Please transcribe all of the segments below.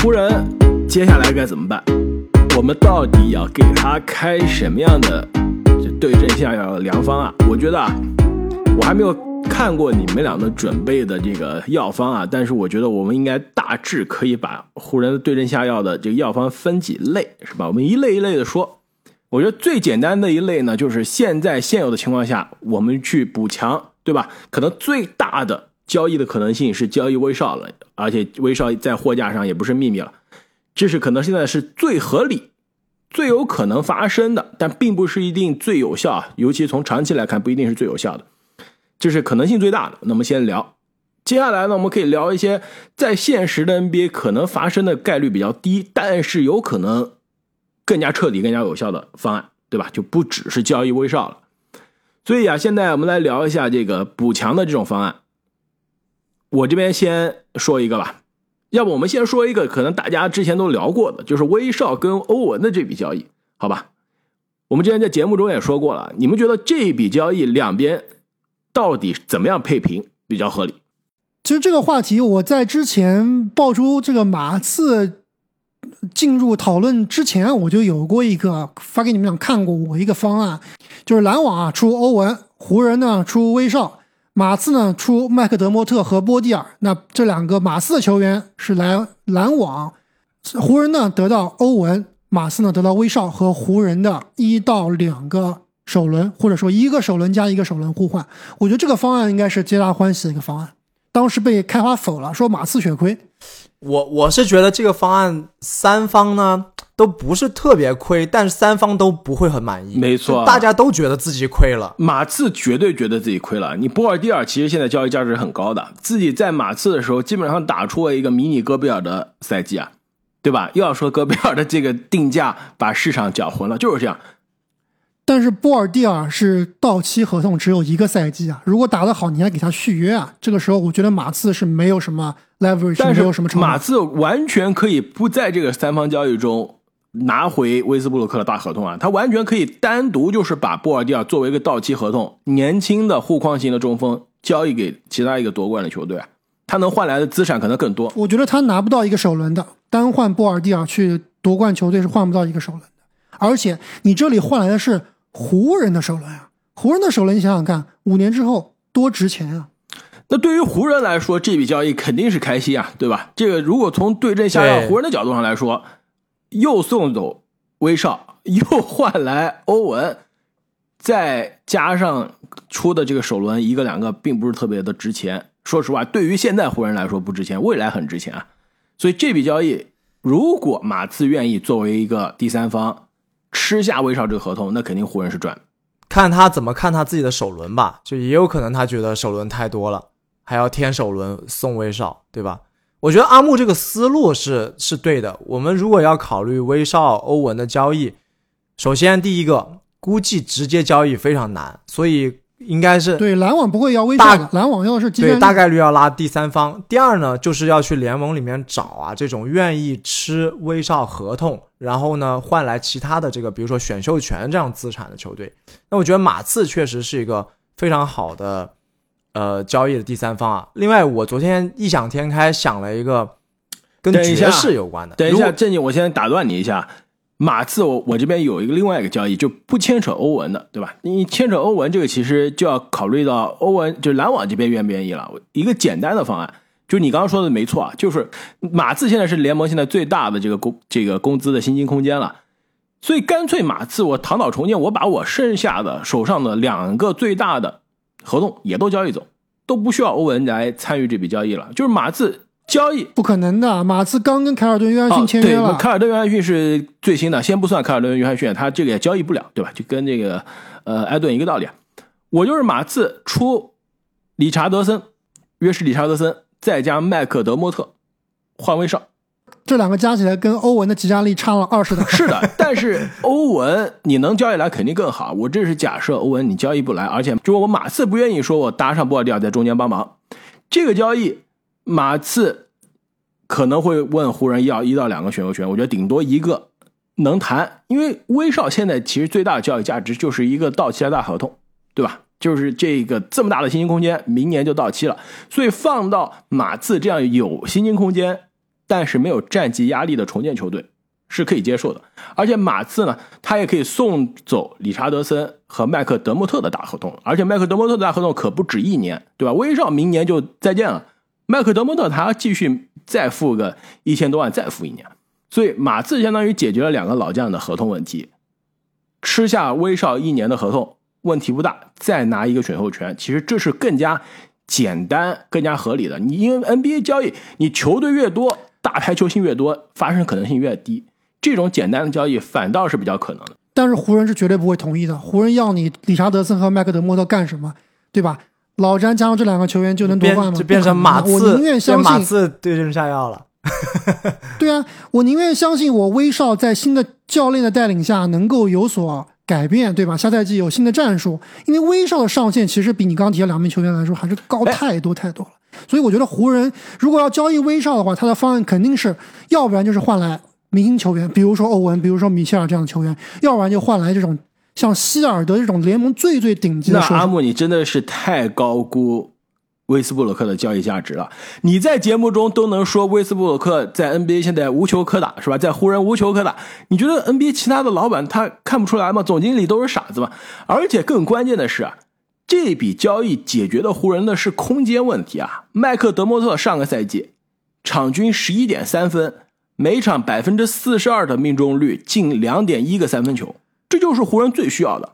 湖人接下来该怎么办？我们到底要给他开什么样的对症下药良方啊？我觉得啊，我还没有看过你们俩的准备的这个药方啊，但是我觉得我们应该大致可以把湖人的对症下药的这个药方分几类，是吧？我们一类一类的说。我觉得最简单的一类呢，就是现在现有的情况下，我们去补强，对吧？可能最大的交易的可能性是交易威少了，而且威少在货架上也不是秘密了，这是可能现在是最合理、最有可能发生的，但并不是一定最有效啊。尤其从长期来看，不一定是最有效的，这是可能性最大的。那么先聊，接下来呢，我们可以聊一些在现实的 NBA 可能发生的概率比较低，但是有可能。更加彻底、更加有效的方案，对吧？就不只是交易威少了。所以啊，现在我们来聊一下这个补强的这种方案。我这边先说一个吧，要不我们先说一个可能大家之前都聊过的，就是威少跟欧文的这笔交易，好吧？我们之前在节目中也说过了，你们觉得这笔交易两边到底怎么样配平比较合理？其实这个话题我在之前爆出这个马刺。进入讨论之前，我就有过一个发给你们俩看过我一个方案，就是篮网啊出欧文，湖人呢出威少，马刺呢出麦克德莫特和波蒂尔。那这两个马刺的球员是来篮网，湖人呢得到欧文，马刺呢得到威少和湖人的一到两个首轮，或者说一个首轮加一个首轮互换。我觉得这个方案应该是皆大欢喜的一个方案。当时被开发否了，说马刺血亏。我我是觉得这个方案三方呢都不是特别亏，但是三方都不会很满意。没错，大家都觉得自己亏了。马刺绝对觉得自己亏了。你波尔蒂尔其实现在交易价值很高的，自己在马刺的时候基本上打出了一个迷你戈贝尔的赛季啊，对吧？又要说戈贝尔的这个定价把市场搅浑了，就是这样。但是波尔蒂尔是到期合同只有一个赛季啊，如果打得好，你还给他续约啊？这个时候我觉得马刺是没有什么 leverage，没有什么马刺完全可以不在这个三方交易中拿回威斯布鲁克的大合同啊，他完全可以单独就是把波尔蒂尔作为一个到期合同，年轻的护框型的中锋交易给其他一个夺冠的球队，他能换来的资产可能更多。我觉得他拿不到一个首轮的，单换波尔蒂尔去夺冠球队是换不到一个首轮的，而且你这里换来的是。湖人的首轮啊，湖人的首轮，你想想看，五年之后多值钱啊！那对于湖人来说，这笔交易肯定是开心啊，对吧？这个如果从对症下药，湖人的角度上来说，又送走威少，又换来欧文，再加上出的这个首轮一个两个，并不是特别的值钱。说实话，对于现在湖人来说不值钱，未来很值钱啊。所以这笔交易，如果马刺愿意作为一个第三方。吃下威少这个合同，那肯定湖人是赚。看他怎么看他自己的首轮吧，就也有可能他觉得首轮太多了，还要添首轮送威少，对吧？我觉得阿木这个思路是是对的。我们如果要考虑威少、欧文的交易，首先第一个，估计直接交易非常难，所以。应该是对篮网不会要威少的，篮网要的是对大概率要拉第三方。第二呢，就是要去联盟里面找啊这种愿意吃威少合同，然后呢换来其他的这个比如说选秀权这样资产的球队。那我觉得马刺确实是一个非常好的呃交易的第三方啊。另外，我昨天异想天开想了一个 跟爵士有关的。等一下，正经，我先打断你一下。马刺，我我这边有一个另外一个交易，就不牵扯欧文的，对吧？你牵扯欧文这个，其实就要考虑到欧文，就篮网这边愿不愿意了。一个简单的方案，就你刚刚说的没错啊，就是马刺现在是联盟现在最大的这个工这个工资的薪金空间了，所以干脆马刺我躺倒重建，我把我剩下的手上的两个最大的合同也都交易走，都不需要欧文来参与这笔交易了，就是马刺。交易不可能的，马刺刚跟凯尔顿·约翰逊签约了。凯尔顿·约翰逊是最新的，先不算凯尔顿·约翰逊，他这个也交易不了，对吧？就跟这个呃埃顿一个道理。我就是马刺出理查德森，约什理查德森，再加麦克德莫特换威少，这两个加起来跟欧文的集战力差了二十的。是的，但是欧文你能交易来肯定更好。我这是假设欧文你交易不来，而且就我马刺不愿意说我搭上波尔蒂尔在中间帮忙，这个交易。马刺可能会问湖人要一到两个选秀权，我觉得顶多一个能谈，因为威少现在其实最大的交易价值就是一个到期的大合同，对吧？就是这个这么大的薪金空间，明年就到期了，所以放到马刺这样有薪金空间但是没有战绩压力的重建球队是可以接受的。而且马刺呢，他也可以送走理查德森和麦克德莫特的大合同，而且麦克德莫特的大合同可不止一年，对吧？威少明年就再见了，麦克德莫特他要继续再付个一千多万，再付一年，所以马刺相当于解决了两个老将的合同问题，吃下威少一年的合同问题不大，再拿一个选秀权，其实这是更加。简单更加合理的，你因为 NBA 交易，你球队越多，大牌球星越多，发生可能性越低。这种简单的交易反倒是比较可能的。但是湖人是绝对不会同意的。湖人要你理查德森和麦克德莫特干什么？对吧？老詹加上这两个球员就能夺冠吗？就变成马刺，我宁愿相信马刺对症下药了。对啊，我宁愿相信我威少在新的教练的带领下能够有所。改变对吧？下赛季有新的战术，因为威少的上限其实比你刚刚提的两名球员来说还是高太多太多了。所以我觉得湖人如果要交易威少的话，他的方案肯定是要不然就是换来明星球员，比如说欧文，比如说米切尔这样的球员，要不然就换来这种像希尔德这种联盟最最顶级的。那阿木，你真的是太高估。威斯布鲁克的交易价值了，你在节目中都能说威斯布鲁克在 NBA 现在无球可打，是吧？在湖人无球可打，你觉得 NBA 其他的老板他看不出来吗？总经理都是傻子吗？而且更关键的是啊，这笔交易解决的湖人的是空间问题啊。麦克德莫特上个赛季场均十一点三分，每场百分之四十二的命中率，进两点一个三分球，这就是湖人最需要的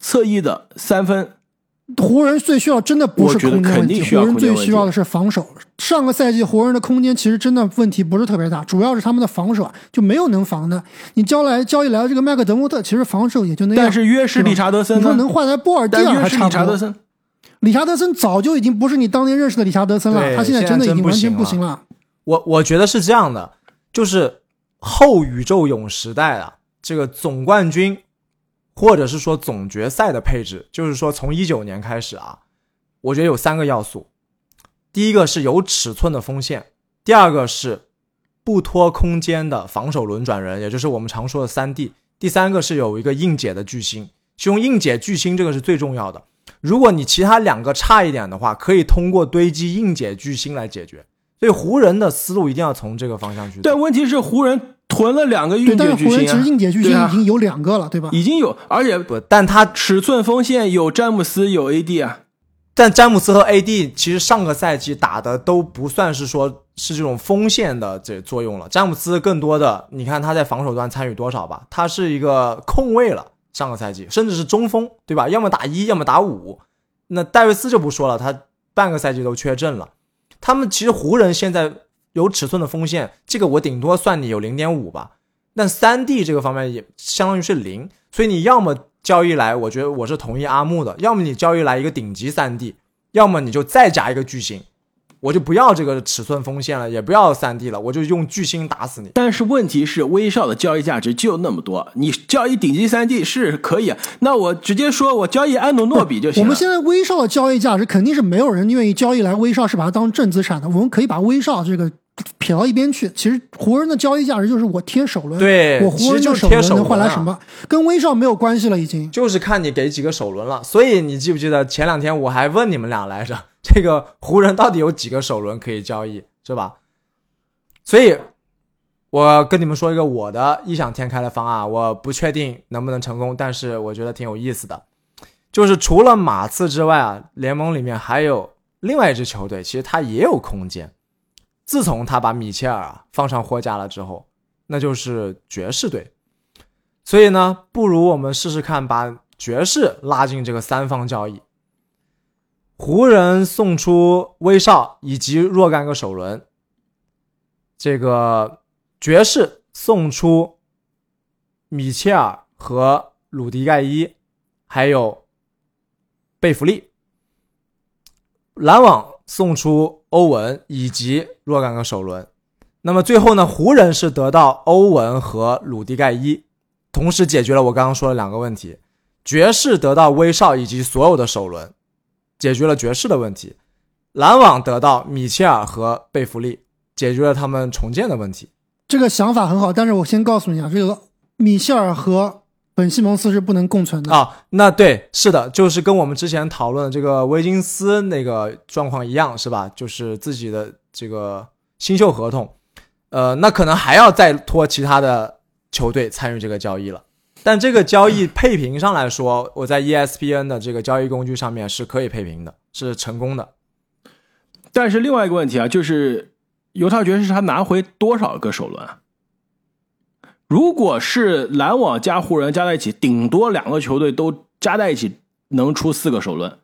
侧翼的三分。湖人最需要真的不是空间问题，湖人最需要的是防守。上个赛季湖人的空间其实真的问题不是特别大，主要是他们的防守就没有能防的。你交来交易来的这个麦克德莫特，其实防守也就那样。但是约什理查德森，你说能换来波尔蒂尔还差不多。理查德森早就已经不是你当年认识的理查德森了，他现在真的已经完全不行了。我我觉得是这样的，就是后宇宙勇时代啊，这个总冠军或者是说总决赛的配置，就是说从一九年开始啊。我觉得有三个要素，第一个是有尺寸的锋线，第二个是不拖空间的防守轮转人，也就是我们常说的三 D，第三个是有一个硬解的巨星。其中硬解巨星这个是最重要的。如果你其他两个差一点的话，可以通过堆积硬解巨星来解决。所以湖人的思路一定要从这个方向去。但问题是湖人囤了两个硬解巨星，其实硬解巨星已经有两个了，对吧？已经有，而且不，但他尺寸锋线有詹姆斯，有 AD 啊。但詹姆斯和 AD 其实上个赛季打的都不算是说是这种锋线的这作用了。詹姆斯更多的，你看他在防守端参与多少吧？他是一个控卫了，上个赛季甚至是中锋，对吧？要么打一，要么打五。那戴维斯就不说了，他半个赛季都缺阵了。他们其实湖人现在有尺寸的锋线，这个我顶多算你有零点五吧。但三 D 这个方面也相当于是零，所以你要么。交易来，我觉得我是同意阿木的。要么你交易来一个顶级三 D，要么你就再加一个巨星，我就不要这个尺寸锋线了，也不要三 D 了，我就用巨星打死你。但是问题是，威少的交易价值就那么多，你交易顶级三 D 是可以，那我直接说我交易安努诺比就行。我们现在威少的交易价值肯定是没有人愿意交易来威少，是把它当正资产的。我们可以把威少这个。撇到一边去，其实湖人的交易价值就是我贴首轮，对我湖人就手轮能换来什么，跟威少没有关系了，已经就是看你给几个首轮了。所以你记不记得前两天我还问你们俩来着，这个湖人到底有几个首轮可以交易，是吧？所以，我跟你们说一个我的异想天开的方案，我不确定能不能成功，但是我觉得挺有意思的，就是除了马刺之外啊，联盟里面还有另外一支球队，其实他也有空间。自从他把米切尔啊放上货架了之后，那就是爵士队。所以呢，不如我们试试看，把爵士拉进这个三方交易。湖人送出威少以及若干个首轮，这个爵士送出米切尔和鲁迪盖伊，还有贝弗利，篮网。送出欧文以及若干个首轮，那么最后呢？湖人是得到欧文和鲁迪盖伊，同时解决了我刚刚说的两个问题。爵士得到威少以及所有的首轮，解决了爵士的问题。篮网得到米切尔和贝弗利，解决了他们重建的问题。这个想法很好，但是我先告诉你啊，这个米切尔和。本西蒙斯是不能共存的啊，那对，是的，就是跟我们之前讨论的这个威金斯那个状况一样，是吧？就是自己的这个新秀合同，呃，那可能还要再拖其他的球队参与这个交易了。但这个交易配平上来说，我在 ESPN 的这个交易工具上面是可以配平的，是成功的。但是另外一个问题啊，就是犹他爵士他拿回多少个首轮？如果是篮网加湖人加在一起，顶多两个球队都加在一起能出四个首轮，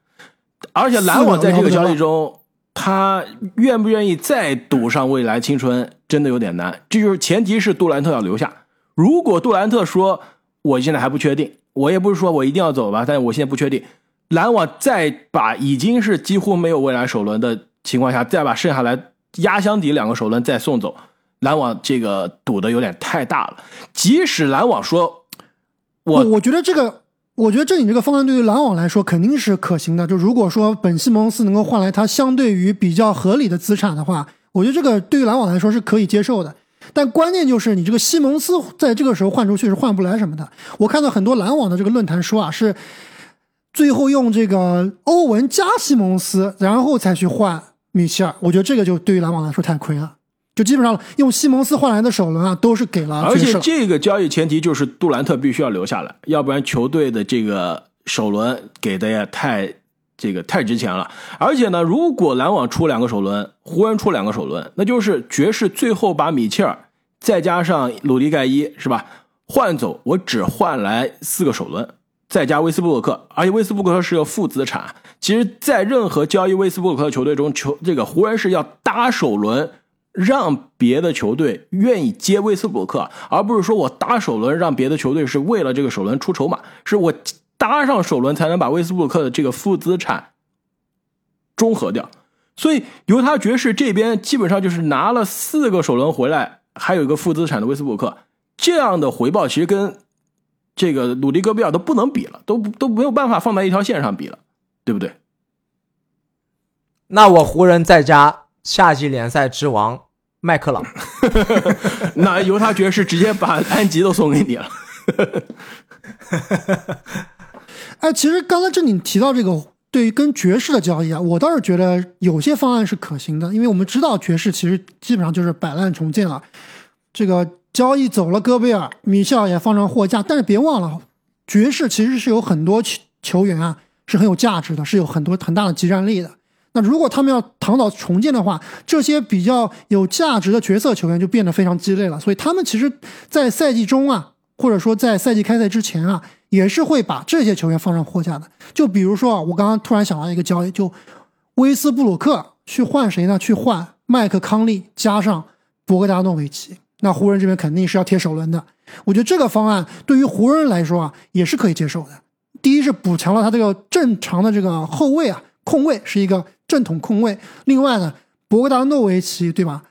而且篮网在这个交易中，他愿不愿意再赌上未来青春，真的有点难。这就是前提是杜兰特要留下。如果杜兰特说我现在还不确定，我也不是说我一定要走吧，但是我现在不确定。篮网再把已经是几乎没有未来首轮的情况下，再把剩下来压箱底两个首轮再送走。篮网这个赌的有点太大了，即使篮网说，我我觉得这个，我觉得这你这个方案对于篮网来说肯定是可行的。就如果说本西蒙斯能够换来他相对于比较合理的资产的话，我觉得这个对于篮网来说是可以接受的。但关键就是你这个西蒙斯在这个时候换出去是换不来什么的。我看到很多篮网的这个论坛说啊，是最后用这个欧文加西蒙斯，然后才去换米切尔。我觉得这个就对于篮网来说太亏了。就基本上用西蒙斯换来的首轮啊，都是给了。而且这个交易前提就是杜兰特必须要留下来，要不然球队的这个首轮给的也太这个太值钱了。而且呢，如果篮网出两个首轮，湖人出两个首轮，那就是爵士最后把米切尔再加上鲁迪盖伊是吧换走，我只换来四个首轮，再加威斯布鲁克，而且威斯布鲁克是个负资产。其实，在任何交易威斯布鲁克的球队中，球这个湖人是要搭首轮。让别的球队愿意接威斯布鲁克，而不是说我搭首轮让别的球队是为了这个首轮出筹码，是我搭上首轮才能把威斯布鲁克的这个负资产中和掉。所以犹他爵士这边基本上就是拿了四个首轮回来，还有一个负资产的威斯布鲁克，这样的回报其实跟这个鲁迪戈贝尔都不能比了，都都没有办法放在一条线上比了，对不对？那我湖人再加夏季联赛之王。麦克朗，那犹他爵士直接把 安吉都送给你了。哎，其实刚才这你提到这个对于跟爵士的交易啊，我倒是觉得有些方案是可行的，因为我们知道爵士其实基本上就是摆烂重建了。这个交易走了戈贝尔，米切尔也放上货架，但是别忘了，爵士其实是有很多球球员啊是很有价值的，是有很多很大的集战力的。那如果他们要躺倒重建的话，这些比较有价值的角色球员就变得非常鸡肋了。所以他们其实，在赛季中啊，或者说在赛季开赛之前啊，也是会把这些球员放上货架的。就比如说啊，我刚刚突然想到一个交易，就威斯布鲁克去换谁呢？去换麦克康利加上博格达诺维奇。那湖人这边肯定是要贴首轮的。我觉得这个方案对于湖人来说啊，也是可以接受的。第一是补强了他这个正常的这个后卫啊，控卫是一个。正统控卫，另外呢，博格达诺维奇，对吧？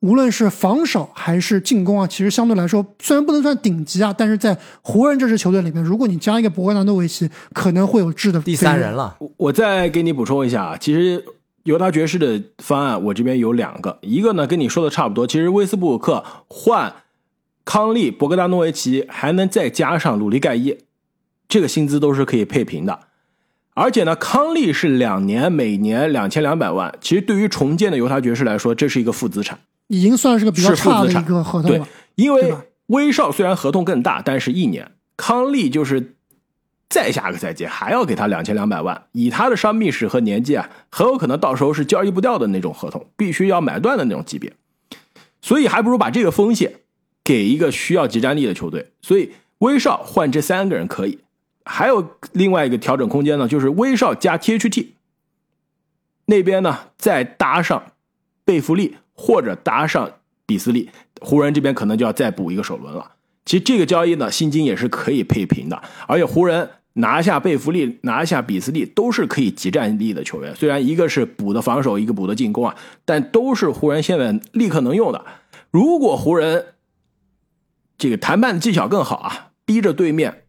无论是防守还是进攻啊，其实相对来说虽然不能算顶级啊，但是在湖人这支球队里面，如果你加一个博格达诺维奇，可能会有质的第三人了。我再给你补充一下啊，其实犹他爵士的方案我这边有两个，一个呢跟你说的差不多，其实威斯布鲁克换康利、博格达诺维奇，还能再加上鲁迪盖伊，这个薪资都是可以配平的。而且呢，康利是两年，每年两千两百万。其实对于重建的犹他爵士来说，这是一个负资产，已经算是个比较差的一个合同了。对，因为威少虽然合同更大，但是一年，康利就是再下个赛季还要给他两千两百万。以他的伤病史和年纪啊，很有可能到时候是交易不掉的那种合同，必须要买断的那种级别。所以还不如把这个风险给一个需要集战力的球队。所以威少换这三个人可以。还有另外一个调整空间呢，就是威少加 THT 那边呢，再搭上贝弗利或者搭上比斯利，湖人这边可能就要再补一个首轮了。其实这个交易呢，薪金也是可以配平的，而且湖人拿下贝弗利、拿下比斯利都是可以集战力的球员。虽然一个是补的防守，一个补的进攻啊，但都是湖人现在立刻能用的。如果湖人这个谈判的技巧更好啊，逼着对面。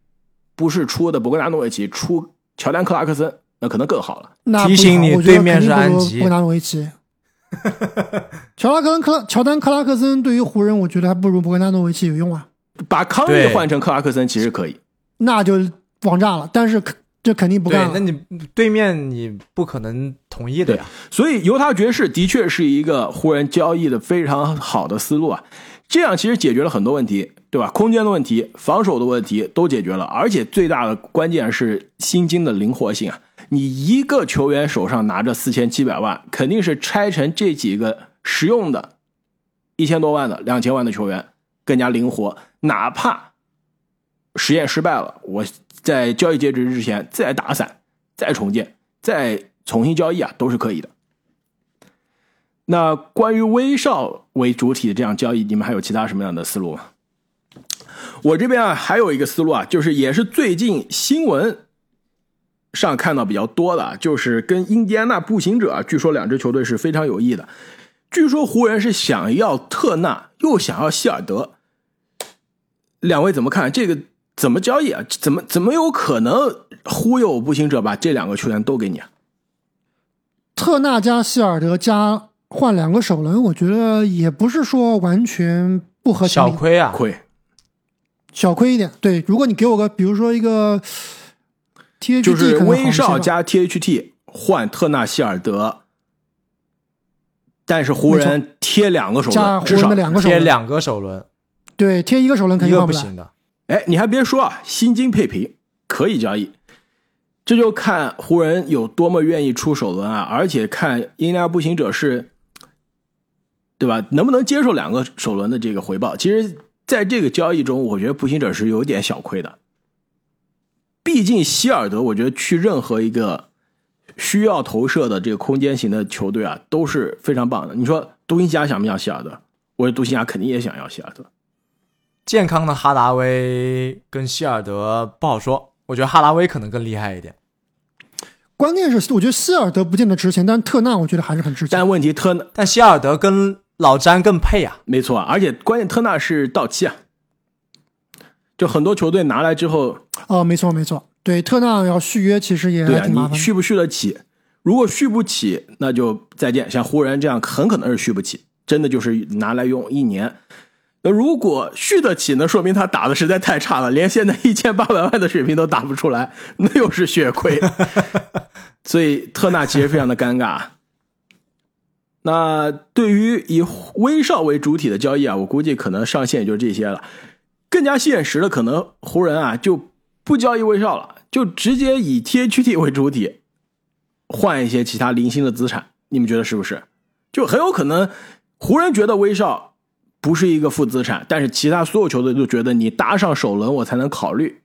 不是出的博格达诺维奇，出乔丹克拉克森，那可能更好了。提醒你，对面是安吉。博格达诺维奇，乔拉克克乔丹克拉克森对于湖人，我觉得还不如博格纳诺维奇有用啊。把康利换成克拉克森其实可以，那就王炸了。但是这肯定不干，那你对面你不可能同意的呀。所以犹他爵士的确是一个湖人交易的非常好的思路啊，这样其实解决了很多问题，对吧？空间的问题、防守的问题都解决了，而且最大的关键是薪金的灵活性啊。你一个球员手上拿着四千七百万，肯定是拆成这几个实用的，一千多万的、两千万的球员更加灵活，哪怕实验失败了，我在交易截止之前再打散、再重建、再重新交易啊，都是可以的。那关于威少为主体的这样交易，你们还有其他什么样的思路吗？我这边啊还有一个思路啊，就是也是最近新闻上看到比较多的，就是跟印第安纳步行者，据说两支球队是非常有意的。据说湖人是想要特纳，又想要希尔德，两位怎么看？这个怎么交易啊？怎么怎么有可能忽悠步行者把这两个球员都给你啊？特纳加希尔德加换两个首轮，我觉得也不是说完全不合情理，小亏啊，亏。小亏一点。对，如果你给我个，比如说一个 THT，就是可能好一些吧威少加 THT 换特纳希尔德，但是湖人贴两个首轮，至少人的两个首轮，贴两个首轮，对，贴一个首轮肯定不行的。哎，你还别说啊，薪金配平可以交易，这就看湖人有多么愿意出首轮啊，而且看印第安步行者是，对吧？能不能接受两个首轮的这个回报？其实，在这个交易中，我觉得步行者是有点小亏的。毕竟希尔德，我觉得去任何一个需要投射的这个空间型的球队啊，都是非常棒的。你说独行侠想不想希尔德？我觉得独行侠肯定也想要希尔德。健康的哈达威跟希尔德不好说，我觉得哈达威可能更厉害一点。关键是我觉得希尔德不见得值钱，但是特纳我觉得还是很值钱。但问题特纳但希尔德跟老詹更配啊。没错，而且关键特纳是到期啊，就很多球队拿来之后，哦，没错没错，对特纳要续约其实也对啊。你续不续得起？如果续不起，那就再见。像湖人这样，很可能是续不起，真的就是拿来用一年。那如果续得起，那说明他打的实在太差了，连现在一千八百万的水平都打不出来，那又是血亏。所以特纳其实非常的尴尬。那对于以威少为主体的交易啊，我估计可能上限也就这些了。更加现实的，可能湖人啊就不交易威少了，就直接以 THT 为主体，换一些其他零星的资产。你们觉得是不是？就很有可能湖人觉得威少不是一个负资产，但是其他所有球队都觉得你搭上首轮，我才能考虑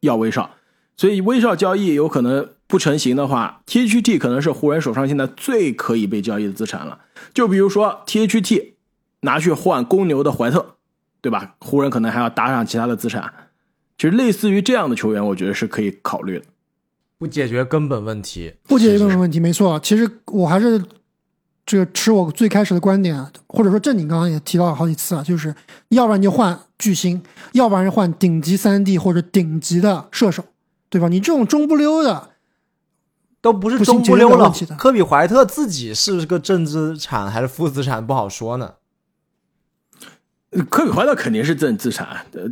要威少。所以威少交易有可能不成型的话，THT 可能是湖人手上现在最可以被交易的资产了。就比如说 THT 拿去换公牛的怀特，对吧？湖人可能还要搭上其他的资产。其实类似于这样的球员，我觉得是可以考虑的。不解决根本问题，不解决根本问题，没错。其实我还是这个持我最开始的观点啊，或者说正经刚刚也提到了好几次啊，就是要不然你就换巨星，要不然就换顶级三 D 或者顶级的射手，对吧？你这种中不溜的，都不是中不溜了。科比怀特自己是个正资产还是负资产不好说呢。呃科比怀特肯定是正资产。呃，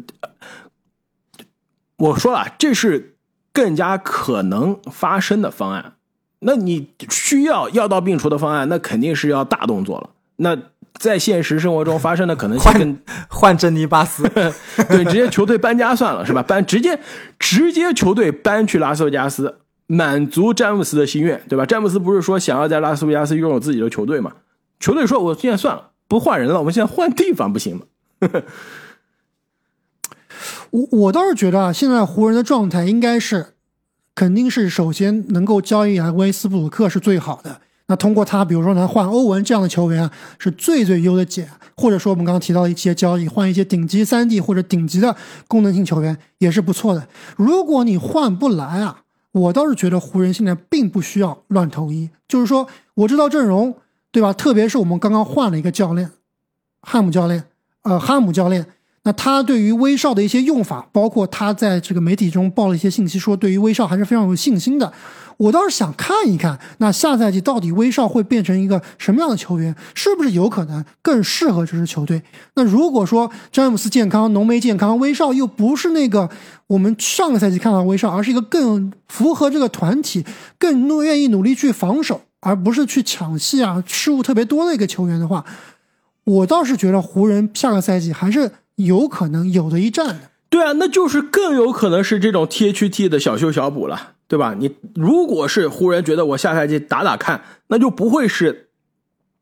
我说了，这是更加可能发生的方案。那你需要药到病除的方案，那肯定是要大动作了。那在现实生活中发生的可能性更换珍妮巴斯，对，直接球队搬家算了，是吧？搬直接直接球队搬去拉斯维加斯，满足詹姆斯的心愿，对吧？詹姆斯不是说想要在拉斯维加斯拥有自己的球队吗？球队说：“我现在算了，不换人了，我们现在换地方不行吗？”我我倒是觉得啊，现在湖人的状态应该是，肯定是首先能够交易来威斯布鲁克是最好的。那通过他，比如说能换欧文这样的球员，是最最优的解。或者说我们刚刚提到的一些交易，换一些顶级三 D 或者顶级的功能性球员也是不错的。如果你换不来啊，我倒是觉得湖人现在并不需要乱投医。就是说，我知道阵容，对吧？特别是我们刚刚换了一个教练，汉姆教练，呃，哈姆教练，那他对于威少的一些用法，包括他在这个媒体中报了一些信息，说对于威少还是非常有信心的。我倒是想看一看，那下赛季到底威少会变成一个什么样的球员？是不是有可能更适合这支球队？那如果说詹姆斯健康，浓眉健康，威少又不是那个我们上个赛季看到威少，而是一个更符合这个团体、更愿意努力去防守，而不是去抢戏啊、失误特别多的一个球员的话，我倒是觉得湖人下个赛季还是有可能有的一战的。对啊，那就是更有可能是这种 THT 的小修小补了，对吧？你如果是湖人觉得我下赛季打打看，那就不会是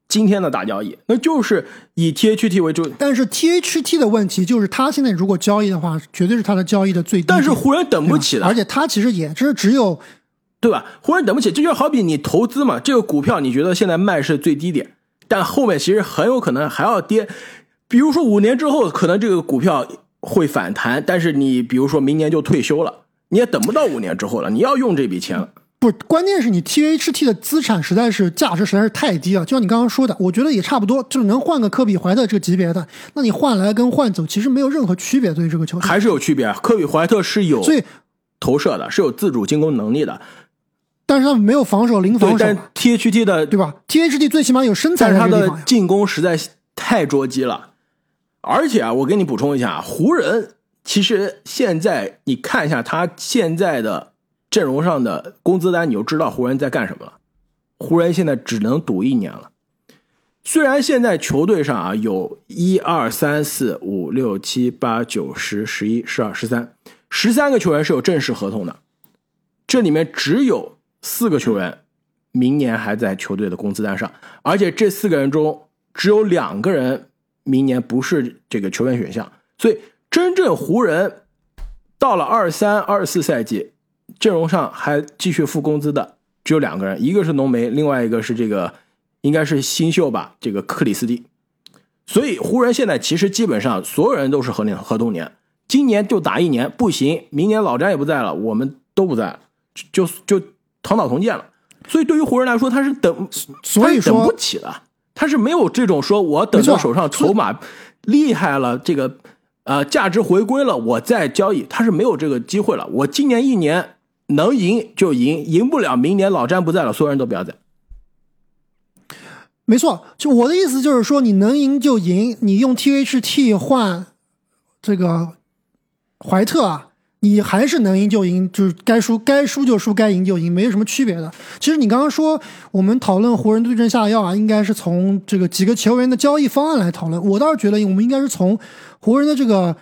今天的大交易，那就是以 THT 为主。但是 THT 的问题就是，他现在如果交易的话，绝对是他的交易的最低点。但是湖人等不起的，而且他其实也是只有，对吧？湖人等不起，这就好比你投资嘛，这个股票你觉得现在卖是最低点，但后面其实很有可能还要跌。比如说五年之后，可能这个股票。会反弹，但是你比如说明年就退休了，你也等不到五年之后了，你要用这笔钱了。不，关键是你 THT 的资产实在是价值实在是太低了。就像你刚刚说的，我觉得也差不多，就是能换个科比怀特这个级别的，那你换来跟换走其实没有任何区别。对于这个球队还是有区别。科比怀特是有所以投射的，是有自主进攻能力的，但是他们没有防守，零防守。但 THT 的对吧？THT 最起码有身材，但是他的进攻实在太捉鸡了。而且啊，我给你补充一下，湖人。其实现在你看一下他现在的阵容上的工资单，你就知道湖人在干什么了。湖人现在只能赌一年了。虽然现在球队上啊有一二三四五六七八九十十一十二十三十三个球员是有正式合同的，这里面只有四个球员明年还在球队的工资单上，而且这四个人中只有两个人明年不是这个球员选项，所以。真正湖人到了二三二四赛季，阵容上还继续付工资的只有两个人，一个是浓眉，另外一个是这个应该是新秀吧，这个克里斯蒂。所以湖人现在其实基本上所有人都是合年合同年，今年就打一年不行，明年老詹也不在了，我们都不在，就就同岛重建了。所以对于湖人来说，他是等，所以等不起的，他是没有这种说我等到手上筹码厉害了这个。呃，价值回归了，我再交易，他是没有这个机会了。我今年一年能赢就赢，赢不了，明年老詹不在了，所有人都不要在。没错，就我的意思就是说，你能赢就赢，你用 THT 换这个怀特啊。你还是能赢就赢，就是该输该输就输，该赢就赢，没有什么区别的。其实你刚刚说我们讨论湖人对阵下药啊，应该是从这个几个球员的交易方案来讨论。我倒是觉得我们应该是从湖人的这个。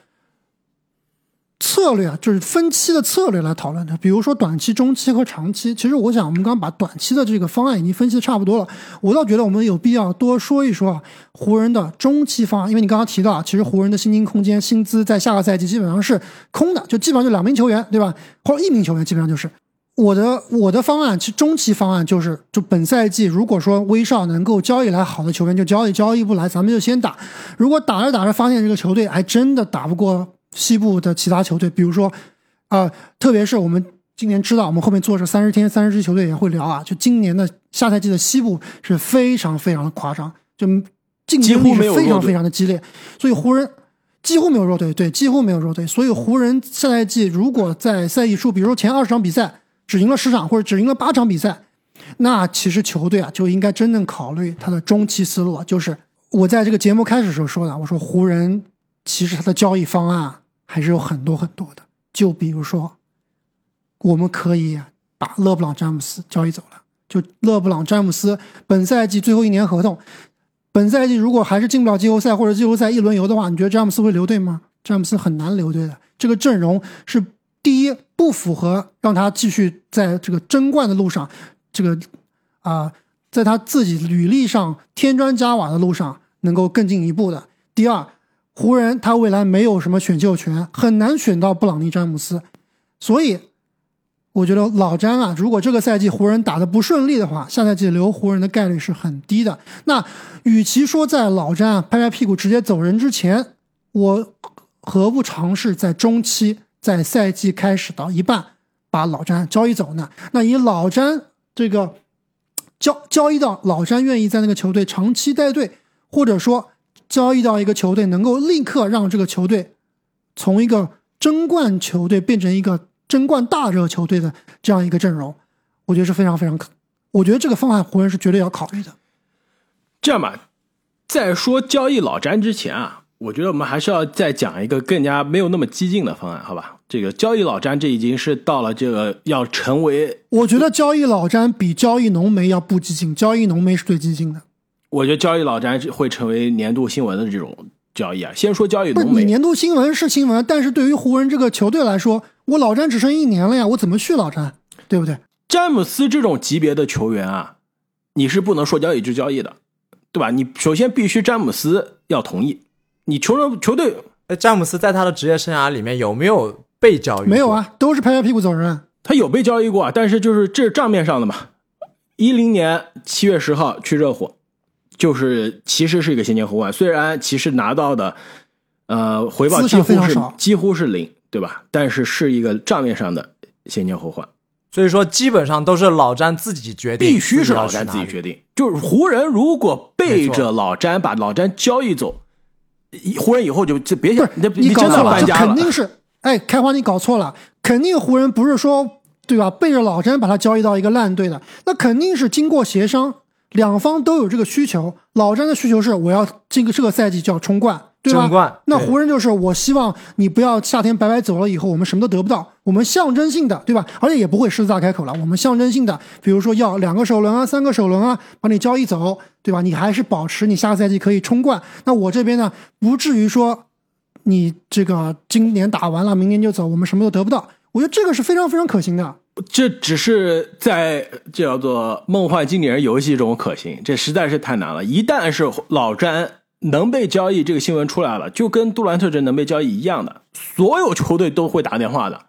策略啊，就是分期的策略来讨论的。比如说短期、中期和长期。其实我想，我们刚刚把短期的这个方案已经分析的差不多了。我倒觉得我们有必要多说一说啊，湖人的中期方案。因为你刚刚提到啊，其实湖人的薪金空间、薪资在下个赛季基本上是空的，就基本上就两名球员，对吧？或者一名球员，基本上就是我的我的方案。其实中期方案就是，就本赛季如果说威少能够交易来好的球员，就交易；交易不来，咱们就先打。如果打着打着发现这个球队还真的打不过。西部的其他球队，比如说，啊，特别是我们今年知道，我们后面做这三十天三十支球队也会聊啊。就今年的下赛季的西部是非常非常的夸张，就竞争力是非常非常的激烈。所以湖人几乎没有弱队，对，几乎没有弱队。所以湖人下赛季如果在赛季初，比如说前二十场比赛只赢了十场或者只赢了八场比赛，那其实球队啊就应该真正考虑他的中期思路，就是我在这个节目开始时候说的，我说湖人其实他的交易方案。还是有很多很多的，就比如说，我们可以把勒布朗詹姆斯交易走了。就勒布朗詹姆斯本赛季最后一年合同，本赛季如果还是进不了季后赛或者季后赛一轮游的话，你觉得詹姆斯会留队吗？詹姆斯很难留队的。这个阵容是第一不符合让他继续在这个争冠的路上，这个啊，在他自己履历上添砖加瓦的路上能够更进一步的。第二。湖人他未来没有什么选秀权，很难选到布朗尼詹姆斯，所以我觉得老詹啊，如果这个赛季湖人打的不顺利的话，下赛季留湖人的概率是很低的。那与其说在老詹啊拍拍屁股直接走人之前，我何不尝试在中期，在赛季开始到一半把老詹交易走呢？那以老詹这个交交易到老詹愿意在那个球队长期带队，或者说。交易到一个球队，能够立刻让这个球队从一个争冠球队变成一个争冠大热球队的这样一个阵容，我觉得是非常非常可，我觉得这个方案湖人是绝对要考虑的。这样吧，在说交易老詹之前啊，我觉得我们还是要再讲一个更加没有那么激进的方案，好吧？这个交易老詹，这已经是到了这个要成为，我觉得交易老詹比交易浓眉要不激进，交易浓眉是最激进的。我觉得交易老詹会成为年度新闻的这种交易啊。先说交易浓眉，不是你年度新闻是新闻，但是对于湖人这个球队来说，我老詹只剩一年了呀，我怎么续老詹？对不对？詹姆斯这种级别的球员啊，你是不能说交易就交易的，对吧？你首先必须詹姆斯要同意，你球人球队，哎，詹姆斯在他的职业生涯里面有没有被交易？没有，啊，都是拍拍屁股走人。他有被交易过啊，但是就是这是账面上的嘛。一零年七月十号去热火，就是其实是一个先签后换，虽然骑士拿到的呃回报几乎是几乎是零，对吧？但是是一个账面上的先签后换。所以说基本上都是老詹自己决定，必须是老詹詹自己决定。就是湖人如果背着老詹把老詹交易走，湖人以后就就别想不是你真的搞错了，这搬家了。肯定是，哎，开花你搞错了，肯定湖人不是说对吧，背着老詹把他交易到一个烂队的，那肯定是经过协商，两方都有这个需求。老詹的需求是我要这个这个赛季就要冲冠，对吧？争冠那湖人就是我希望你不要夏天白白走了以后，我们什么都得不到，我们象征性的，对吧？而且也不会狮子大开口了，我们象征性的，比如说要两个首轮啊，三个首轮啊，把你交易走，对吧？你还是保持你下个赛季可以冲冠。那我这边呢，不至于说你这个今年打完了，明年就走，我们什么都得不到。我觉得这个是非常非常可行的。这只是在这叫做梦幻经理人游戏中可行，这实在是太难了。一旦是老詹能被交易，这个新闻出来了，就跟杜兰特这能被交易一样的，所有球队都会打电话的，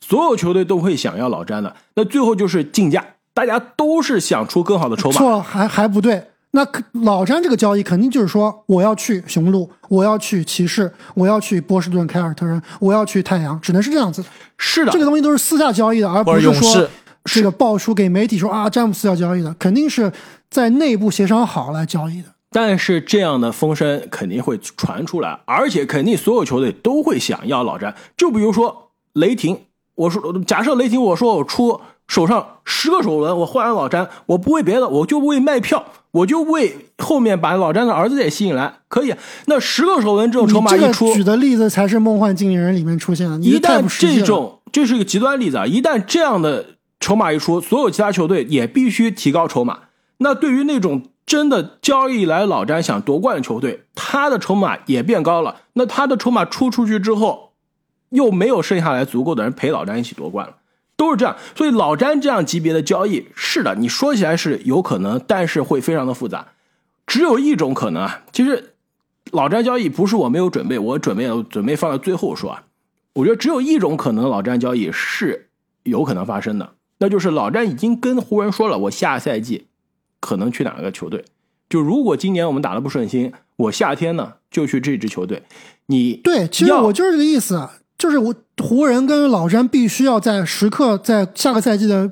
所有球队都会想要老詹的。那最后就是竞价，大家都是想出更好的筹码。错，还还不对。那可老詹这个交易肯定就是说，我要去雄鹿，我要去骑士，我要去波士顿凯尔特人，我要去太阳，只能是这样子的。是的，这个东西都是私下交易的，而不是说士这个爆出给媒体说啊詹姆斯要交易的，肯定是在内部协商好来交易的。但是这样的风声肯定会传出来，而且肯定所有球队都会想要老詹。就比如说雷霆，我说假设雷霆，我说我出手上十个首轮，我换了老詹，我不为别的，我就为卖票，我就为后面把老詹的儿子也吸引来，可以。那十个首轮这种筹码你这个一出，举的例子才是梦幻经纪人里面出现的，一旦。这种这是一个极端例子啊！一旦这样的筹码一出，所有其他球队也必须提高筹码。那对于那种真的交易来老詹想夺冠的球队，他的筹码也变高了。那他的筹码出出去之后，又没有剩下来足够的人陪老詹一起夺冠了，都是这样。所以老詹这样级别的交易，是的，你说起来是有可能，但是会非常的复杂。只有一种可能啊，其实老詹交易不是我没有准备，我准备准备放到最后说啊。我觉得只有一种可能，老詹交易是有可能发生的，那就是老詹已经跟湖人说了，我下赛季可能去哪个球队。就如果今年我们打的不顺心，我夏天呢就去这支球队。你对，其实我就是这个意思，就是我湖人跟老詹必须要在时刻在下个赛季的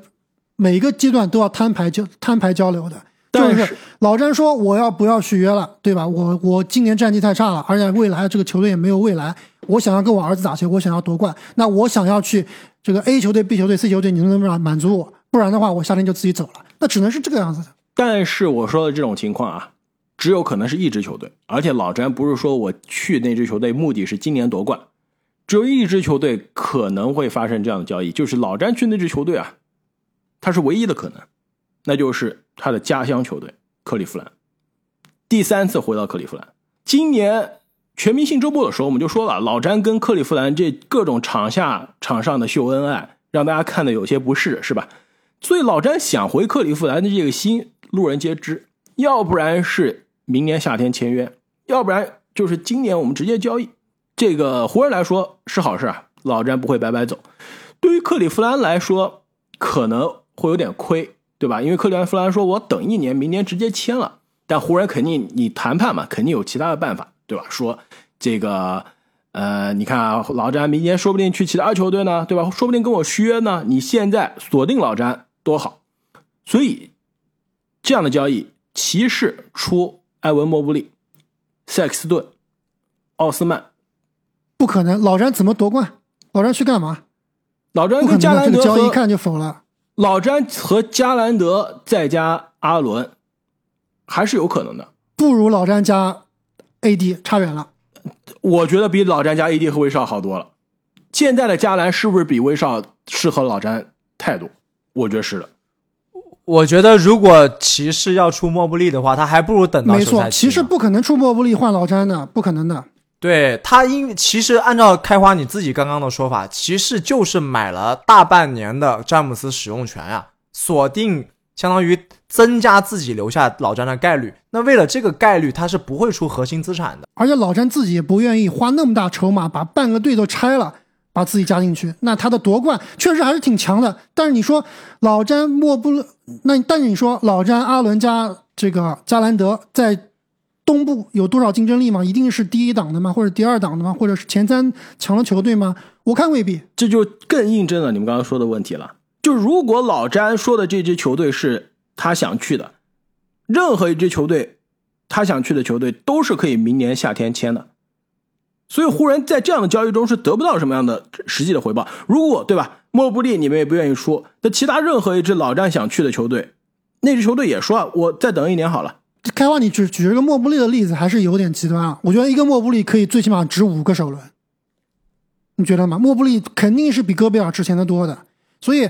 每一个阶段都要摊牌交摊牌交流的。就但是是老詹说我要不要续约了，对吧？我我今年战绩太差了，而且未来这个球队也没有未来。我想要跟我儿子打球，我想要夺冠，那我想要去这个 A 球队、B 球队、C 球队，你能不能满满足我？不然的话，我夏天就自己走了。那只能是这个样子的。但是我说的这种情况啊，只有可能是一支球队，而且老詹不是说我去那支球队目的是今年夺冠，只有一支球队可能会发生这样的交易，就是老詹去那支球队啊，他是唯一的可能，那就是他的家乡球队克利夫兰。第三次回到克利夫兰，今年全明星周末的时候我们就说了，老詹跟克利夫兰这各种场下场上的秀恩爱，让大家看的有些不适，是吧？所以老詹想回克利夫兰的这个心，路人皆知。要不然是明年夏天签约，要不然就是今年我们直接交易。这个湖人来说是好事啊，老詹不会白白走。对于克利夫兰来说，可能会有点亏，对吧？因为克利夫兰说我等一年，明年直接签了。但湖人肯定你谈判嘛，肯定有其他的办法，对吧？说这个。呃，你看啊，老詹明年说不定去其他球队呢，对吧？说不定跟我续约呢。你现在锁定老詹多好，所以这样的交易，骑士出埃文·莫布利，塞克斯顿、奥斯曼。不可能，老詹怎么夺冠？老詹去干嘛？老詹不可能的，跟加兰德这个交易一看就否了。老詹和加兰德再加阿伦，还是有可能的。不如老詹加 AD 差远了。我觉得比老詹加 AD 和威少好多了。现在的加兰是不是比威少适合老詹太多？我觉得是的。我觉得如果骑士要出莫布利的话，他还不如等到没错，骑士不可能出莫布利换老詹的，不可能的。对他因其实按照开花你自己刚刚的说法，骑士就是买了大半年的詹姆斯使用权呀、锁定相当于增加自己留下老詹的概率。那为了这个概率，他是不会出核心资产的。而且老詹自己也不愿意花那么大筹码把半个队都拆了，把自己加进去。那他的夺冠确实还是挺强的。但是你说老詹莫布，那但是你说老詹、阿伦加这个加兰德在东部有多少竞争力吗？一定是第一档的吗？或者第二档的吗？或者是前三强的球队吗？我看未必。这就更印证了你们刚刚说的问题了。就如果老詹说的这支球队是他想去的，任何一支球队他想去的球队都是可以明年夏天签的。所以湖人在这样的交易中是得不到什么样的实际的回报。如果对吧，莫布利你们也不愿意说，那其他任何一支老詹想去的球队，那支球队也说啊，我再等一年好了。开花，你举举这个莫布利的例子还是有点极端啊！我觉得一个莫布利可以最起码值五个首轮，你觉得吗？莫布利肯定是比戈贝尔值钱的多的，所以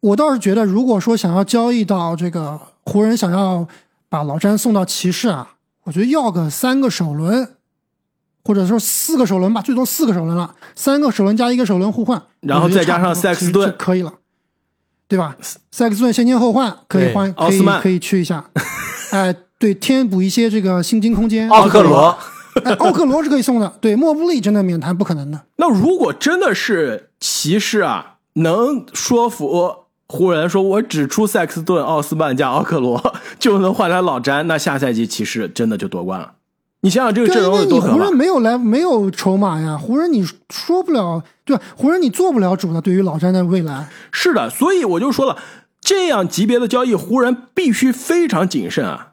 我倒是觉得，如果说想要交易到这个湖人想要把老詹送到骑士啊，我觉得要个三个首轮，或者说四个首轮吧，最多四个首轮了，三个首轮加一个首轮互换，然后再加上塞克斯顿就可以了，对吧？塞克斯顿先签后换可以换，奥斯曼可以可以去一下，哎，对，填补一些这个薪金空间。奥克罗，哎，奥克罗是可以送的，对，莫布利真的免谈不可能的。那如果真的是骑士啊，能说服湖人说，我只出塞克斯顿、奥斯曼加奥克罗就能换来老詹，那下赛季骑士真的就夺冠了。你想想这个，阵容多可怕你湖人？没有来，没有筹码呀，湖人你说不了，对吧？湖人你做不了主的，对于老詹的未来，是的，所以我就说了，这样级别的交易，湖人必须非常谨慎啊，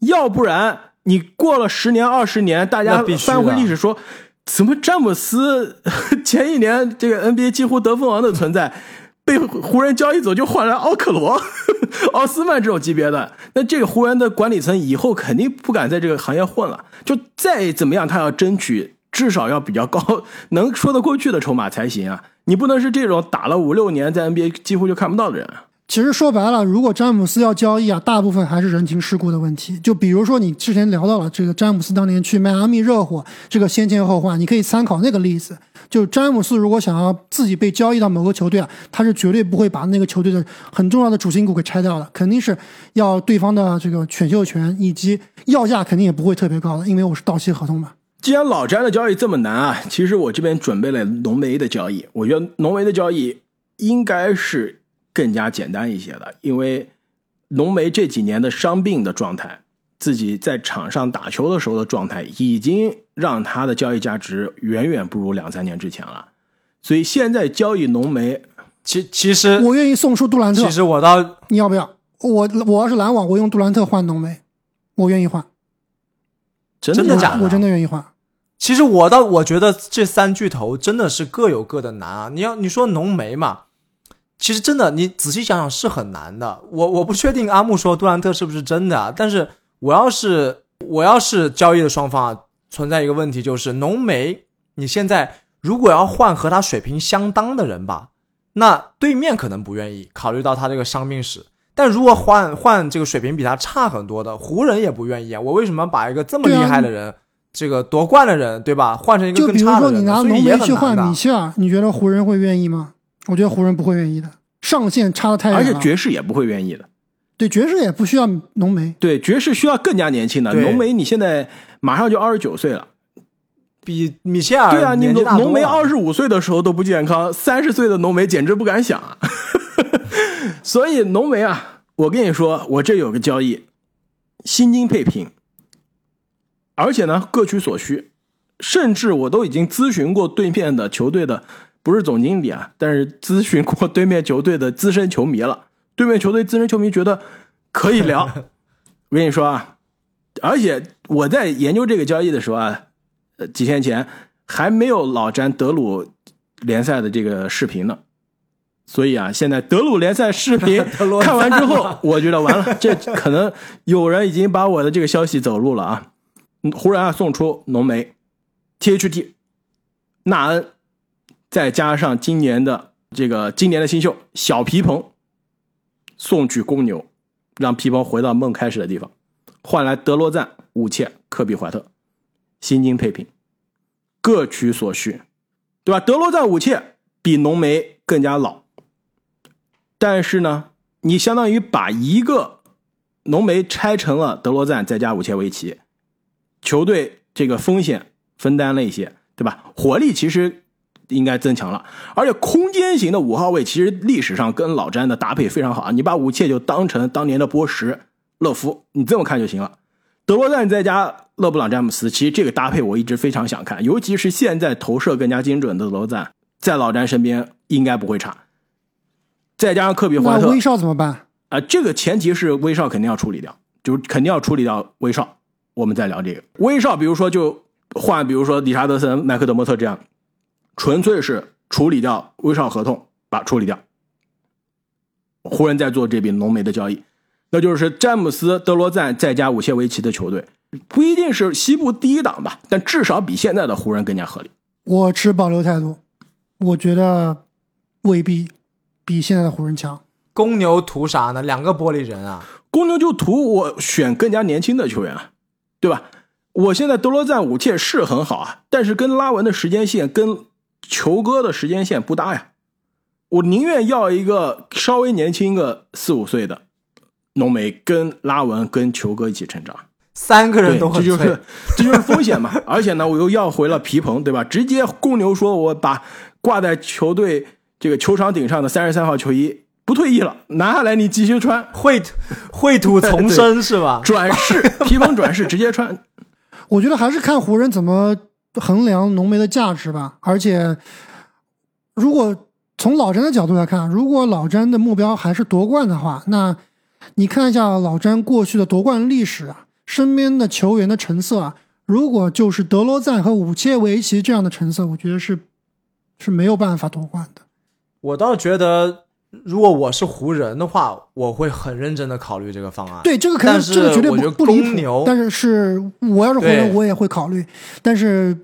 要不然你过了十年、二十年，大家翻回历史说，怎么詹姆斯 前一年这个 NBA 几乎得分王的存在，被湖人交易走就换来奥克罗、奥斯曼这种级别的，那这个湖人的管理层以后肯定不敢在这个行业混了，就再怎么样，他要争取至少要比较高，能说得过去的筹码才行啊！你不能是这种打了五六年在 NBA 几乎就看不到的人啊。其实说白了，如果詹姆斯要交易啊，大部分还是人情世故的问题。就比如说你之前聊到了这个詹姆斯当年去迈阿密热火这个先签后换，你可以参考那个例子。就詹姆斯如果想要自己被交易到某个球队啊，他是绝对不会把那个球队的很重要的主心骨给拆掉的，肯定是要对方的这个选秀权以及要价肯定也不会特别高的，因为我是到期合同嘛。既然老詹的交易这么难啊，其实我这边准备了浓眉的交易，我觉得浓眉的交易应该是更加简单一些的，因为浓眉这几年的伤病的状态，自己在场上打球的时候的状态，已经让他的交易价值远远不如两三年之前了。所以现在交易浓眉，其其实我愿意送出杜兰特其，实我倒你要不要？我我要是篮网，我用杜兰特换浓眉，我愿意换，真真的假的我真的愿意换。其实我倒我觉得这三巨头真的是各有各的难啊。你要你说浓眉嘛，其实真的你仔细想想是很难的。我我不确定阿木说杜兰特是不是真的啊，但是我要是我要是交易的双方啊，存在一个问题就是浓眉，你现在如果要换和他水平相当的人吧，那对面可能不愿意，考虑到他这个伤病史。但如果换换这个水平比他差很多的湖人也不愿意啊，我为什么把一个这么厉害的人？这个夺冠的人，对吧？换成一个就比如更差的人呢，说你拿浓眉去换。米切尔，你觉得湖人会愿意吗？我觉得湖人不会愿意的，上限差的太远而。且爵士也不会愿意的。对爵士也不需要浓眉，对，爵士需要更加年轻的浓眉，你现在马上就二十九岁了。比米切尔对啊，你年纪大浓眉二十五岁的时候都不健康，三十岁的浓眉简直不敢想啊。所以浓眉啊，我跟你说，我这有个交易，薪金配平，而且呢各取所需，甚至我都已经咨询过对面的球队的，不是总经理啊，但是咨询过对面球队的资深球迷了。对面球队资深球迷觉得可以聊，我跟你说啊，而且我在研究这个交易的时候啊，呃，几天前还没有老詹德鲁联赛的这个视频呢，所以啊，现在德鲁联赛视频 看完之后，我觉得完了，这可能有人已经把我的这个消息走漏了啊。嗯湖人啊送出浓眉、THT、纳恩，再加上今年的这个今年的新秀小皮蓬，送去公牛，让皮蓬回到梦开始的地方，换来德罗赞、武切、科比怀特，薪金配平，各取所需，对吧？德罗赞、武切比浓眉更加老，但是呢，你相当于把一个浓眉拆成了德罗赞再加武切维奇，球队这个风险分担了一些，对吧？火力其实应该增强了，而且空间型的五号位其实历史上跟老詹的搭配非常好啊。你把武切就当成当年的波什、勒夫，你这么看就行了。德罗赞再加勒布朗詹姆斯，其实这个搭配我一直非常想看，尤其是现在投射更加精准的德罗赞，在老詹身边应该不会差。再加上科比怀特，威少怎么办？啊，这个前提是威少肯定要处理掉，就是肯定要处理掉威少。我们再聊这个威少，比如说就换，比如说理查德森、麦克德莫特这样，纯粹是处理掉威少合同，把处理掉。湖人在做这笔浓眉的交易，那就是詹姆斯、德罗赞再加武切维奇的球队，不一定是西部第一档吧，但至少比现在的湖人更加合理。我持保留态度，我觉得未必比现在的湖人强。公牛图啥呢？两个玻璃人啊！公牛就图我选更加年轻的球员啊，对吧？我现在德罗赞、武切是很好啊，但是跟拉文的时间线跟球哥的时间线不搭呀。我宁愿要一个稍微年轻个四五岁的浓眉，跟拉文、跟球哥一起成长。三个人，都很脆这就是这就是风险嘛。而且呢，我又要回了皮蓬，对吧？直接公牛说我把挂在球队这个球场顶上的三十三号球衣不退役了，拿下来你继续穿，秽土秽土重生是吧？转世 皮蓬转世直接穿。我觉得还是看湖人怎么衡量浓眉的价值吧。而且，如果从老詹的角度来看，如果老詹的目标还是夺冠的话，那你看一下老詹过去的夺冠历史啊，身边的球员的成色啊，如果就是德罗赞和武切维奇这样的成色，我觉得是是没有办法夺冠的。我倒觉得，如果我是湖人的话，我会很认真的考虑这个方案。对，这个肯定是这个绝对不不离谱。但是是我要是湖人，我也会考虑，但是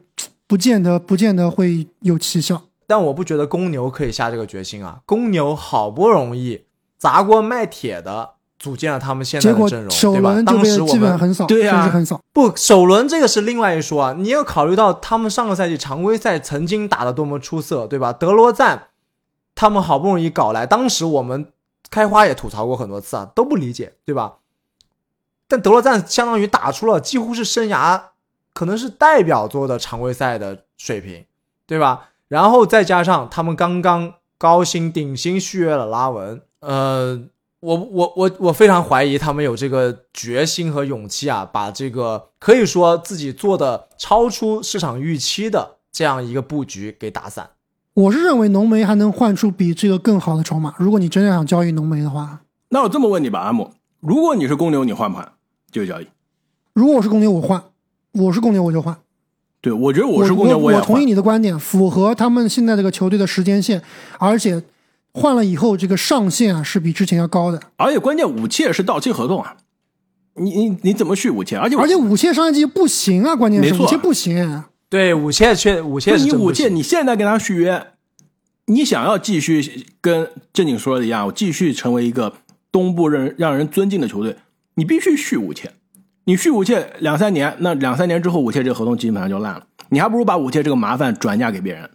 不见得不见得会有奇效。但我不觉得公牛可以下这个决心啊！公牛好不容易砸锅卖铁的组建了他们现在的阵容，首对吧？当时我们基本很少，对呀很少。不首轮这个是另外一说啊，你要考虑到他们上个赛季常规赛曾经打得多么出色，对吧？德罗赞他们好不容易搞来，当时我们开花也吐槽过很多次啊，都不理解，对吧？但德罗赞相当于打出了几乎是生涯可能是代表作的常规赛的水平，对吧？然后再加上他们刚刚高薪顶薪续约了拉文，呃，我我我我非常怀疑他们有这个决心和勇气啊，把这个可以说自己做的超出市场预期的这样一个布局给打散。我是认为浓眉还能换出比这个更好的筹码。如果你真的想交易浓眉的话，那我这么问你吧，阿木，如果你是公牛，你换不换这个交易？如果我是公牛，我换；我是公牛，我就换。对，我觉得我我是公牛，我我同意。你的观点，符合他们现在这个球队的时间线，而且换了以后，这个上限啊是比之前要高的。而且关键武切是到期合同啊，你你你怎么续武切？而且而且武切上一季不行啊，关键是没错武切不行。对，武切确武切就是你武切，你现在跟他续约，你想要继续跟正经说的一样，我继续成为一个东部让让人尊敬的球队，你必须续武切。你续武切两三年，那两三年之后武切这个合同基本上就烂了。你还不如把武切这个麻烦转嫁给别人，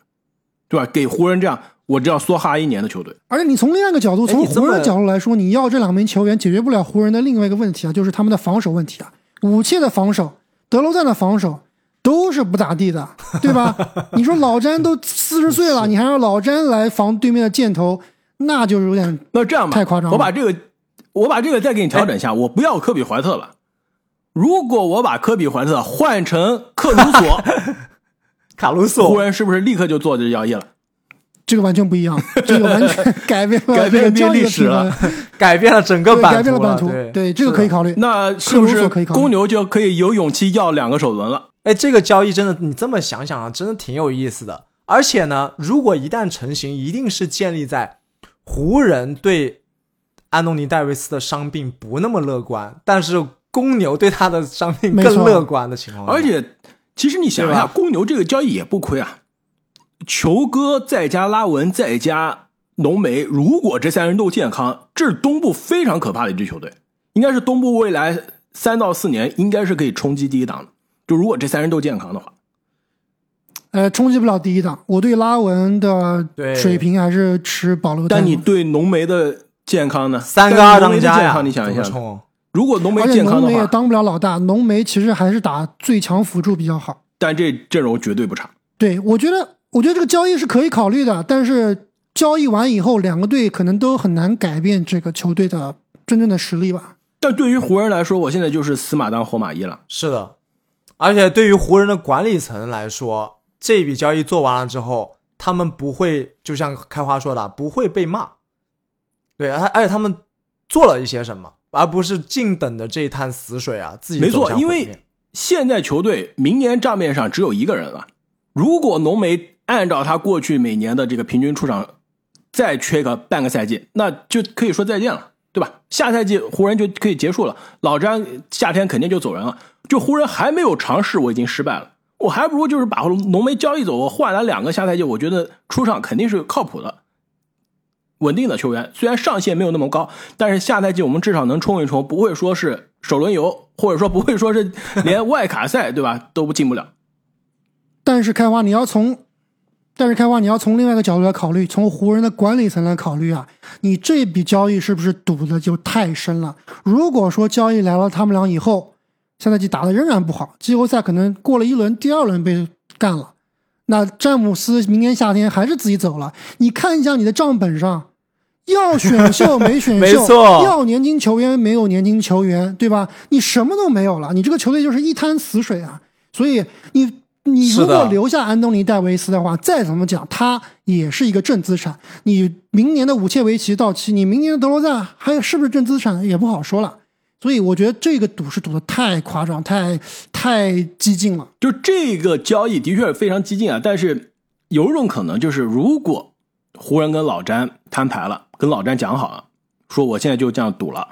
对吧？给湖人这样我只要梭哈一年的球队。而且你从另外一个角度，从湖人的角度来说，你要这两名球员解决不了湖人的另外一个问题啊，就是他们的防守问题啊。武切的防守，德罗赞的防守都是不咋地的，对吧？你说老詹都四十岁了，你还让老詹来防对面的箭头，那就是有点那这样吧，太夸张了我把这个，我把这个再给你调整一下，我不要科比怀特了。如果我把科比怀特换成克鲁索，卡鲁索湖，人是不是立刻就做这交易了？这个完全不一样，这个完全改变了 改变这个交易的历史了改变了整个版图改变了版图，对对这个可以考虑。那是不是公牛就可以有勇气要两个首轮了？哎，这个交易真的，你这么想想啊，真的挺有意思的。而且呢，如果一旦成型，一定是建立在湖人对安东尼戴维斯的伤病不那么乐观，但是公牛对他的伤病更乐观的情况下。而且，其实你想一下，公牛这个交易也不亏啊。球哥再加拉文再加浓眉，如果这三人都健康，这是东部非常可怕的一支球队，应该是东部未来三到四年应该是可以冲击第一档的。就如果这三人都健康的话，呃，冲击不了第一档。我对拉文的水平还是持保留。但你对浓眉的健康呢？三个二当家呀，健康你想一下，冲如果浓眉而且浓眉也健康的话，当不了老大，浓眉其实还是打最强辅助比较好。但这阵容绝对不差。对，我觉得，我觉得这个交易是可以考虑的，但是交易完以后，两个队可能都很难改变这个球队的真正的实力吧。但对于湖人来说，我现在就是死马当活马医了。是的，而且对于湖人的管理层来说，这笔交易做完了之后，他们不会就像开花说的，不会被骂。对，而而且他们做了一些什么，而不是静等的这一滩死水啊，自己没错因为现在球队明年账面上只有一个人了。如果浓眉按照他过去每年的这个平均出场，再缺个半个赛季，那就可以说再见了，对吧？下赛季湖人就可以结束了，老詹夏天肯定就走人了。就湖人还没有尝试，我已经失败了，我还不如就是把浓眉交易走，我换来两个下赛季，我觉得出场肯定是靠谱的。稳定的球员，虽然上限没有那么高，但是下赛季我们至少能冲一冲，不会说是首轮游，或者说不会说是连外卡赛，对吧，都进不了。但是开花，你要从，但是开花，你要从另外一个角度来考虑，从湖人的管理层来考虑啊，你这笔交易是不是赌的就太深了？如果说交易来了，他们俩以后下赛季打的仍然不好，季后赛可能过了一轮，第二轮被干了，那詹姆斯明年夏天还是自己走了。你看一下你的账本上，要选秀没选秀，没错要年轻球员没有年轻球员，对吧？你什么都没有了，你这个球队就是一滩死水啊！所以你你如果留下安东尼戴维斯的话，再怎么讲，他也是一个正资产。你明年的武切维奇到期，你明年的德罗赞还有是不是正资产也不好说了。所以我觉得这个赌是赌的太夸张，太太激进了。就这个交易的确是非常激进啊，但是有一种可能就是，如果湖人跟老詹摊牌了，跟老詹讲好了，说我现在就这样赌了，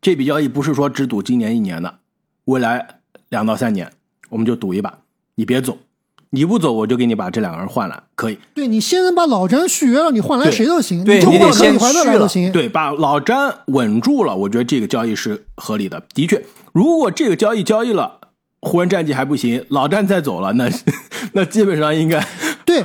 这笔交易不是说只赌今年一年的，未来两到三年我们就赌一把，你别走，你不走我就给你把这两个人换来，可以。对你先把老詹续约了，你换来谁都行，对你就换科里怀特续了来都行。对，把老詹稳住了，我觉得这个交易是合理的。的确，如果这个交易交易了，湖人战绩还不行，老詹再走了，那 那基本上应该对，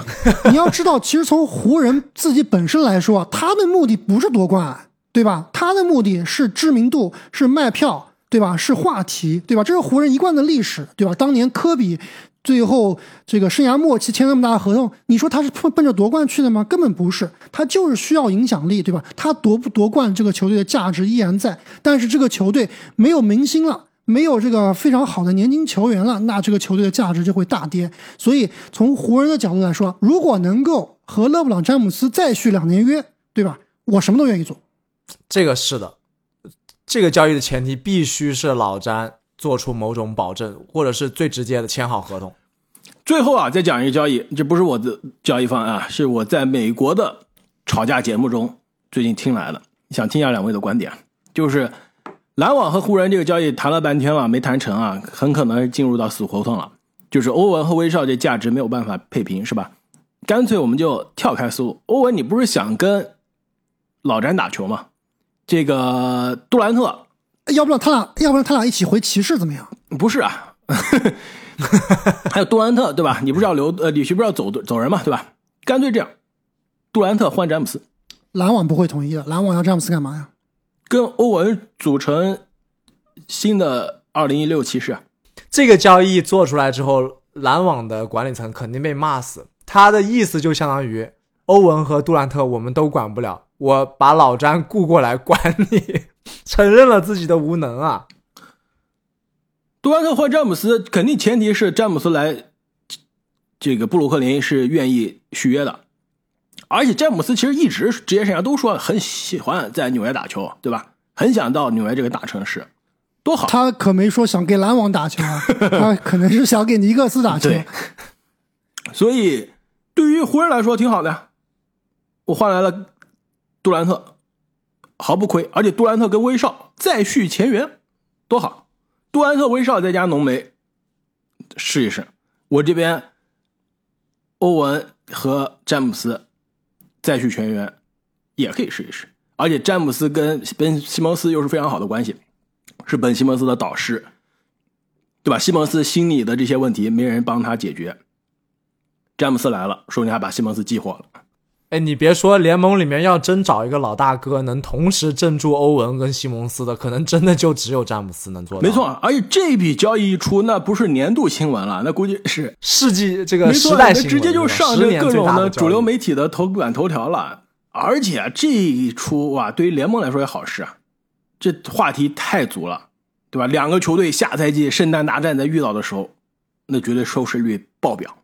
你要知道，其实从湖人自己本身来说，他的目的不是夺冠，对吧？他的目的是知名度，是卖票，对吧？是话题，对吧？这是湖人一贯的历史，对吧？当年科比最后这个生涯末期签那么大的合同，你说他是奔奔着夺冠去的吗？根本不是，他就是需要影响力，对吧？他夺不夺冠，这个球队的价值依然在，但是这个球队没有明星了。没有这个非常好的年轻球员了，那这个球队的价值就会大跌。所以从湖人的角度来说，如果能够和勒布朗·詹姆斯再续两年约，对吧？我什么都愿意做。这个是的，这个交易的前提必须是老詹做出某种保证，或者是最直接的签好合同。最后啊，再讲一个交易，这不是我的交易方案啊，是我在美国的吵架节目中最近听来的，想听一下两位的观点。就是篮网和湖人这个交易谈了半天了，没谈成啊，很可能进入到死胡同了。就是欧文和威少这价值没有办法配平，是吧？干脆我们就跳开思路，欧文你不是想跟老詹打球吗？这个杜兰特要不然他俩，要不然他俩一起回骑士怎么样？不是啊，还有杜兰特对吧？你不是要留呃，你是不是要走走人嘛对吧？干脆这样，杜兰特换詹姆斯，篮网不会同意的，篮网要詹姆斯干嘛呀？跟欧文组成新的二零一六骑士。这个交易做出来之后，篮网的管理层肯定被骂死。他的意思就相当于欧文和杜兰特我们都管不了，我把老詹雇过来管你，承认了自己的无能啊。杜兰特换詹姆斯，肯定前提是詹姆斯来，这个布鲁克林是愿意续约的。而且詹姆斯其实一直职业生涯都说很喜欢在纽约打球，对吧？很想到纽约这个大城市，多好。他可没说想给篮网打球啊，他可能是想给尼克斯打球。对，所以对于湖人来说挺好的呀。我换来了杜兰特，毫不亏。而且杜兰特跟威少再续前缘，多好！杜兰特、威少再加浓眉，试一试。我这边欧文和詹姆斯再续全员，也可以试一试。而且詹姆斯跟本西蒙斯又是非常好的关系，是本西蒙斯的导师，对吧？西蒙斯心里的这些问题没人帮他解决，詹姆斯来了，说不定还把西蒙斯激活了。哎，你别说，联盟里面要真找一个老大哥能同时镇住欧文跟西蒙斯的，可能真的就只有詹姆斯能做到。没错，而且这笔交易一出，那不是年度新闻了，那估计是世纪这个时代新闻，那直接就上这各种的主流媒体的头版头条了。而且这一出哇，对于联盟来说也好事啊，这话题太足了，对吧？两个球队下赛季圣诞大战在遇到的时候，那绝对收视率爆表。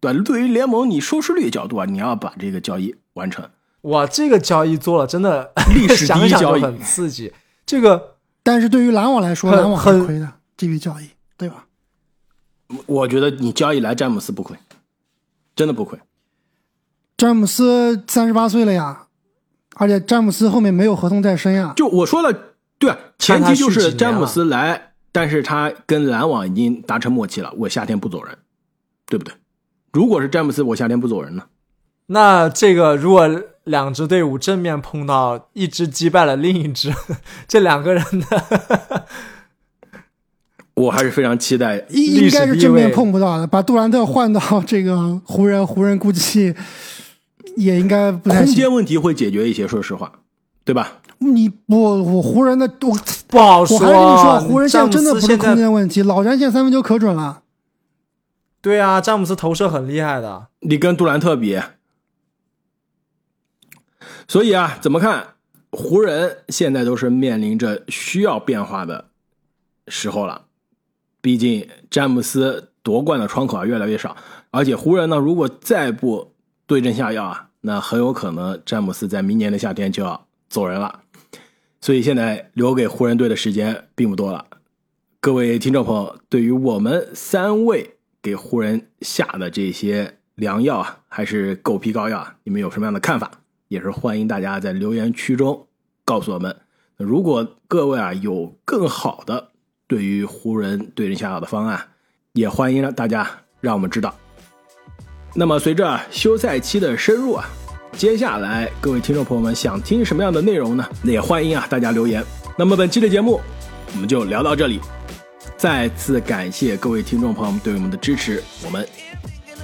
对，对于联盟你收视率角度啊，你要把这个交易完成。哇，这个交易做了真的历史 第一交易，很刺激。这个，但是对于篮网来说，篮网很亏的这笔交易，对吧？我觉得你交易来詹姆斯不亏，真的不亏。詹姆斯三十八岁了呀，而且詹姆斯后面没有合同在身呀。就我说了，对啊，前提就是詹姆斯来，但是他跟篮网已经达成默契了，我夏天不走人，对不对？如果是詹姆斯，我夏天不走人呢？那这个如果两支队伍正面碰到，一支击败了另一支，这两个人的，我还是非常期待。应该是正面碰不到的，把杜兰特换到这个湖人，湖人估计也应该不太空间问题会解决一些，说实话，对吧？你我我湖人的我不好说，我还是跟你说，湖人现在真的不是空间问题，老詹现在三分球可准了。对啊，詹姆斯投射很厉害的，你跟杜兰特比，所以啊，怎么看？湖人现在都是面临着需要变化的时候了。毕竟詹姆斯夺冠的窗口啊越来越少，而且湖人呢，如果再不对症下药啊，那很有可能詹姆斯在明年的夏天就要走人了。所以现在留给湖人队的时间并不多了。各位听众朋友，对于我们三位。给湖人下的这些良药啊，还是狗皮膏药啊？你们有什么样的看法？也是欢迎大家在留言区中告诉我们。如果各位啊有更好的对于湖人对症下药的方案，也欢迎大家让我们知道。那么随着休赛期的深入啊，接下来各位听众朋友们想听什么样的内容呢？那也欢迎啊大家留言。那么本期的节目我们就聊到这里。再次感谢各位听众朋友们对我们的支持，我们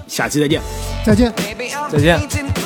下期再见，再见，再见。